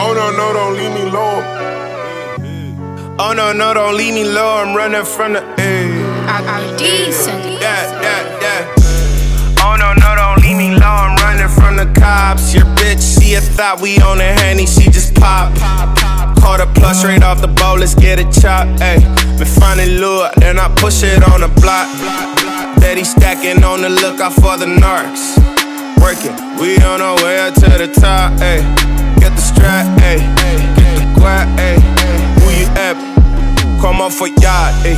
Oh no, no, don't leave me low. Oh no, no, don't leave me low. I'm running from the eh. A. I'm decent. Yeah, yeah, yeah. Oh no, no, don't leave me low. I'm running from the cops. Your bitch, she a thought we on a handy. She just pop. Caught a plus straight off the boat. Let's get it chopped. Ayy, been finding lure, then I push it on the block. Steady stacking on the lookout for the narcs. We on our way up to the top. Ayy, get the strap. Ayy, get the guap. Ayy, who you at? Come off for yacht. Ayy,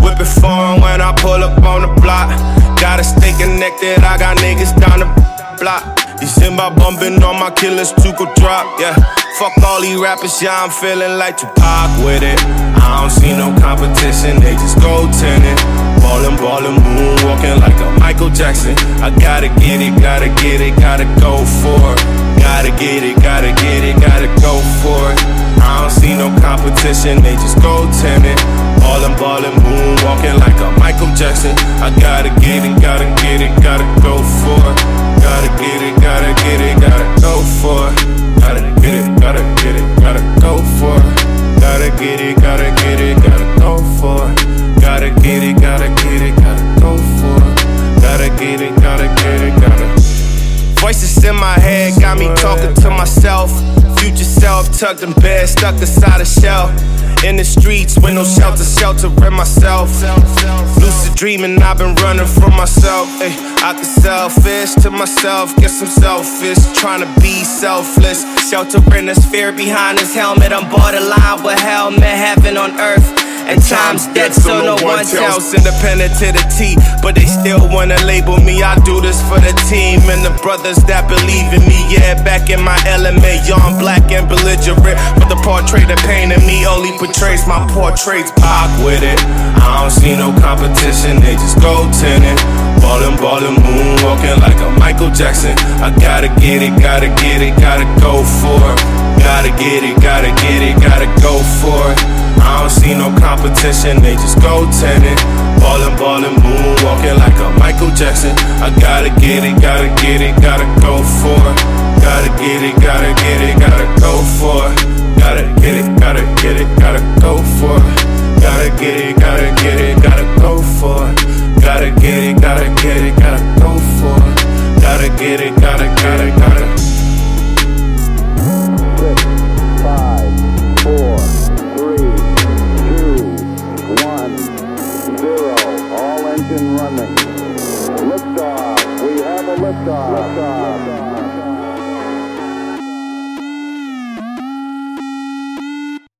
whip it for when I pull up on the block. Gotta stay connected. I got niggas down the block. December bumping on my killers to go drop. Yeah, fuck all these rappers. Yeah, I'm feeling like Tupac with it. I don't see no competition. They just go tenant. Ballin', ballin', moonwalking like a Michael Jackson. Gotta get it, gotta get it, gotta go for it. Gotta get it, gotta get it, gotta go for it. I don't see no competition, they just go tenant. Ballin', ballin', moonwalking like a Michael Jackson. I gotta get it, gotta get it, gotta go for it. Gotta get it, gotta my head got me talking to myself. Future self tucked in bed, stuck inside a shell. In the streets with no shelter, shelter sheltering myself. Lucid dreaming, I've been running from myself. Ay, I could sell fish to myself, guess I'm selfish. Trying to be selfless. Sheltering the fear behind his helmet. I'm borderline with helmet, heaven on earth. And time's dead, so no one tells. Independent to the T, but they still wanna label me. I do this for the team and the brothers that believe in me. Yeah, back in my element, young, black, and belligerent. But the portrait that painted me only portrays my portraits. Pop with it. I don't see no competition, they just go tenant. Ballin', ballin', moonwalking like a Michael Jackson. I gotta get it, gotta get it, gotta go for it. Gotta get it, gotta get it, gotta go for it. Don't see no competition, they just go tenant. Ballin', ballin', moonwalking like a Michael Jackson. I gotta get it, gotta get it, gotta go for it. Gotta get it, gotta get it, engine running. Liftoff. We have a liftoff. Liftoff.